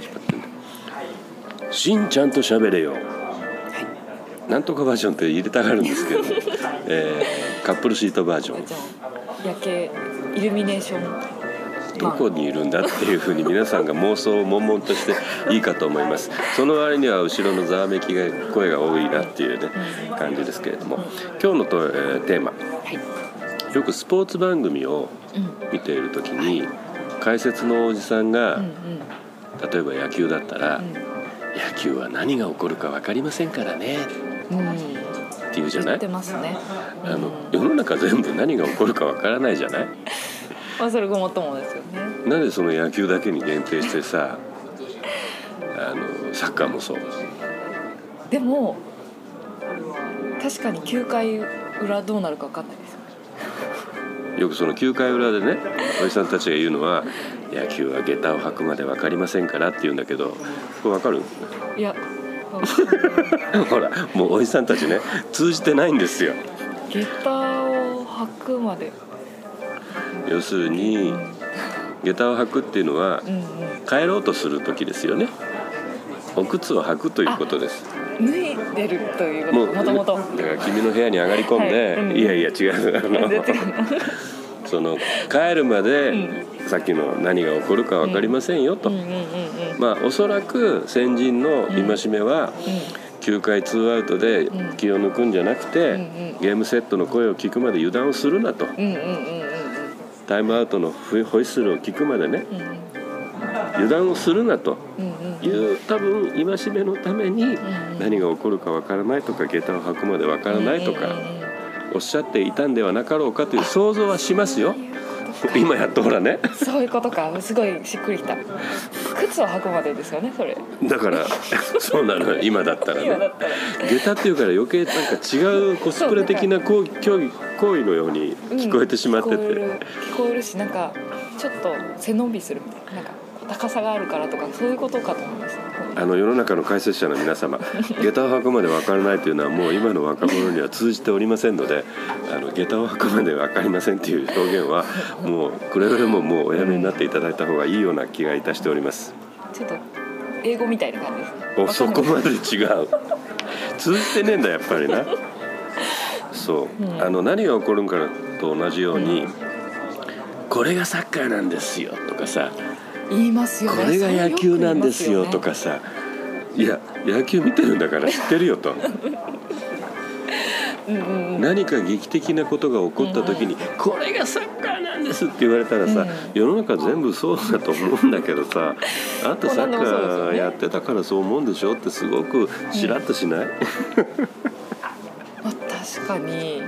始まってんだしんちゃんと喋れよ。なんとかバージョンって入れたがるんですけど、えーカップルシートバージョン。夜景イルミネーション。どこにいるんだっていうふうに皆さんが妄想を悶々としていいかと思います。その割には後ろのざわめきが声が多いなっていうね感じですけれども。今日のと、えーテーマ。はい。よくスポーツ番組をうん。見ている時に解説のおじさんが、例えば野球だったら、うん。野球は何が起こるか分かりませんからねうんって言うじゃない？言ってますね。あのうん。世の中全部何が起こるか分からないじゃない？まあそれごもっともですよね。なんでその野球だけに限定してさ あのサッカーもそうでも確かに9回裏どうなるか分かんないですよよくその9回裏でねおじさんたちが言うのは 野球は下駄を履くまで分かりませんからって言うんだけどこれ分かる？いや。ほらもうおじさんたちね通じてないんですよ。下駄を履くまで。要するに下駄を履くっていうのはうんうん。帰ろうとする時ですよね。お靴を履くということです。脱いでるということ？もともとだから君の部屋に上がり込んで、はい。うん。いやいや違う。あのその帰るまで、うさっきの何が起こるか分かりませんよと、まあおそらく先人の戒めは、9回ツーアウトでうん。気を抜くんじゃなくて、ゲームセットの声を聞くまで油断をするなと。タイムアウトのホイッスルを聞くまでね。油断をするなと。いう多分戒めのためにん何が起こるか分からないとか下駄を履くまで分からないとかおっしゃっていたんではなかろうかという想像はしますよ。今やっとほらね。そういうことか。すごいしっくりきた。靴を履くまでですよねそれ。だからそうなのよ。今だったらね。下駄っていうから余計なんか違うコスプレ的な行為行為のように聞こえてしまってて、うん聞こえる聞こえるしなんかちょっと背伸びするみたいな。なんか高さがあるからとかそういうことかと思います。あの世の中の解説者の皆様 下駄を履くまで分からないというのはもう今の若者には通じておりませんのであの下駄を履くまで分かりませんっていう表現は もうくれぐれももうおやめになっていただいた方がいいような気がいたしております。ちょっと英語みたいな感じですおそこまでで違う。通じてねえんだやっぱりな。そう、うん。あの何が起こるんかと同じように、これがサッカーなんですよとかさ言いますよね。これが野球なんですよとかさ。いや野球見てるんだから知ってるよと。うんうんうん。何か劇的なことが起こった時に「これがサッカーなんです」って言われたらさ、うん。世の中全部そうだと思うんだけどさ あんたサッカーやってたからそう思うんでしょってすごくしらっとしない、まあ、確かに。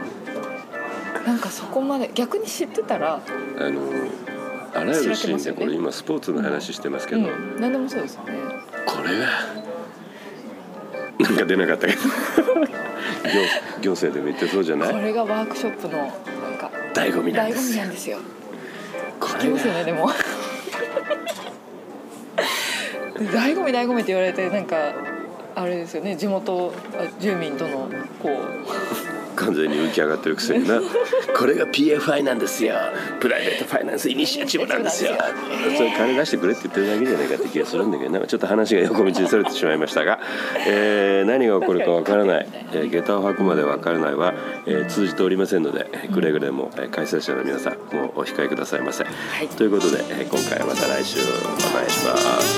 なんかそこまで逆に知ってたら、あのあらゆるシーンでこれ今スポーツの話してますけど、うん、何でもそうですよね。これがなんか出なかったけど。行行政でも言ってそうじゃない？これがワークショップのなんか醍醐味なん醍醐ですよ。味なんですよ。こ聞きますよねでも。醍醐味醍醐味って言われてなんかあれですよね。地元あ住民とのこう完全に浮き上がってるくせにな。これが PFI なんですよ。 Private Finance Initiative なんですよ。それ金出してくれって言ってるだけじゃないかって気がするんだけどなちょっと話が横道にそれてしまいましたが、えー何が起こるかわからない、えー下駄を履くまでわからないは、えー通じておりませんのでくれぐれも、えー解説者の皆さんもうお控えくださいませ、い。ということで、えー今回はまた来週バイバイ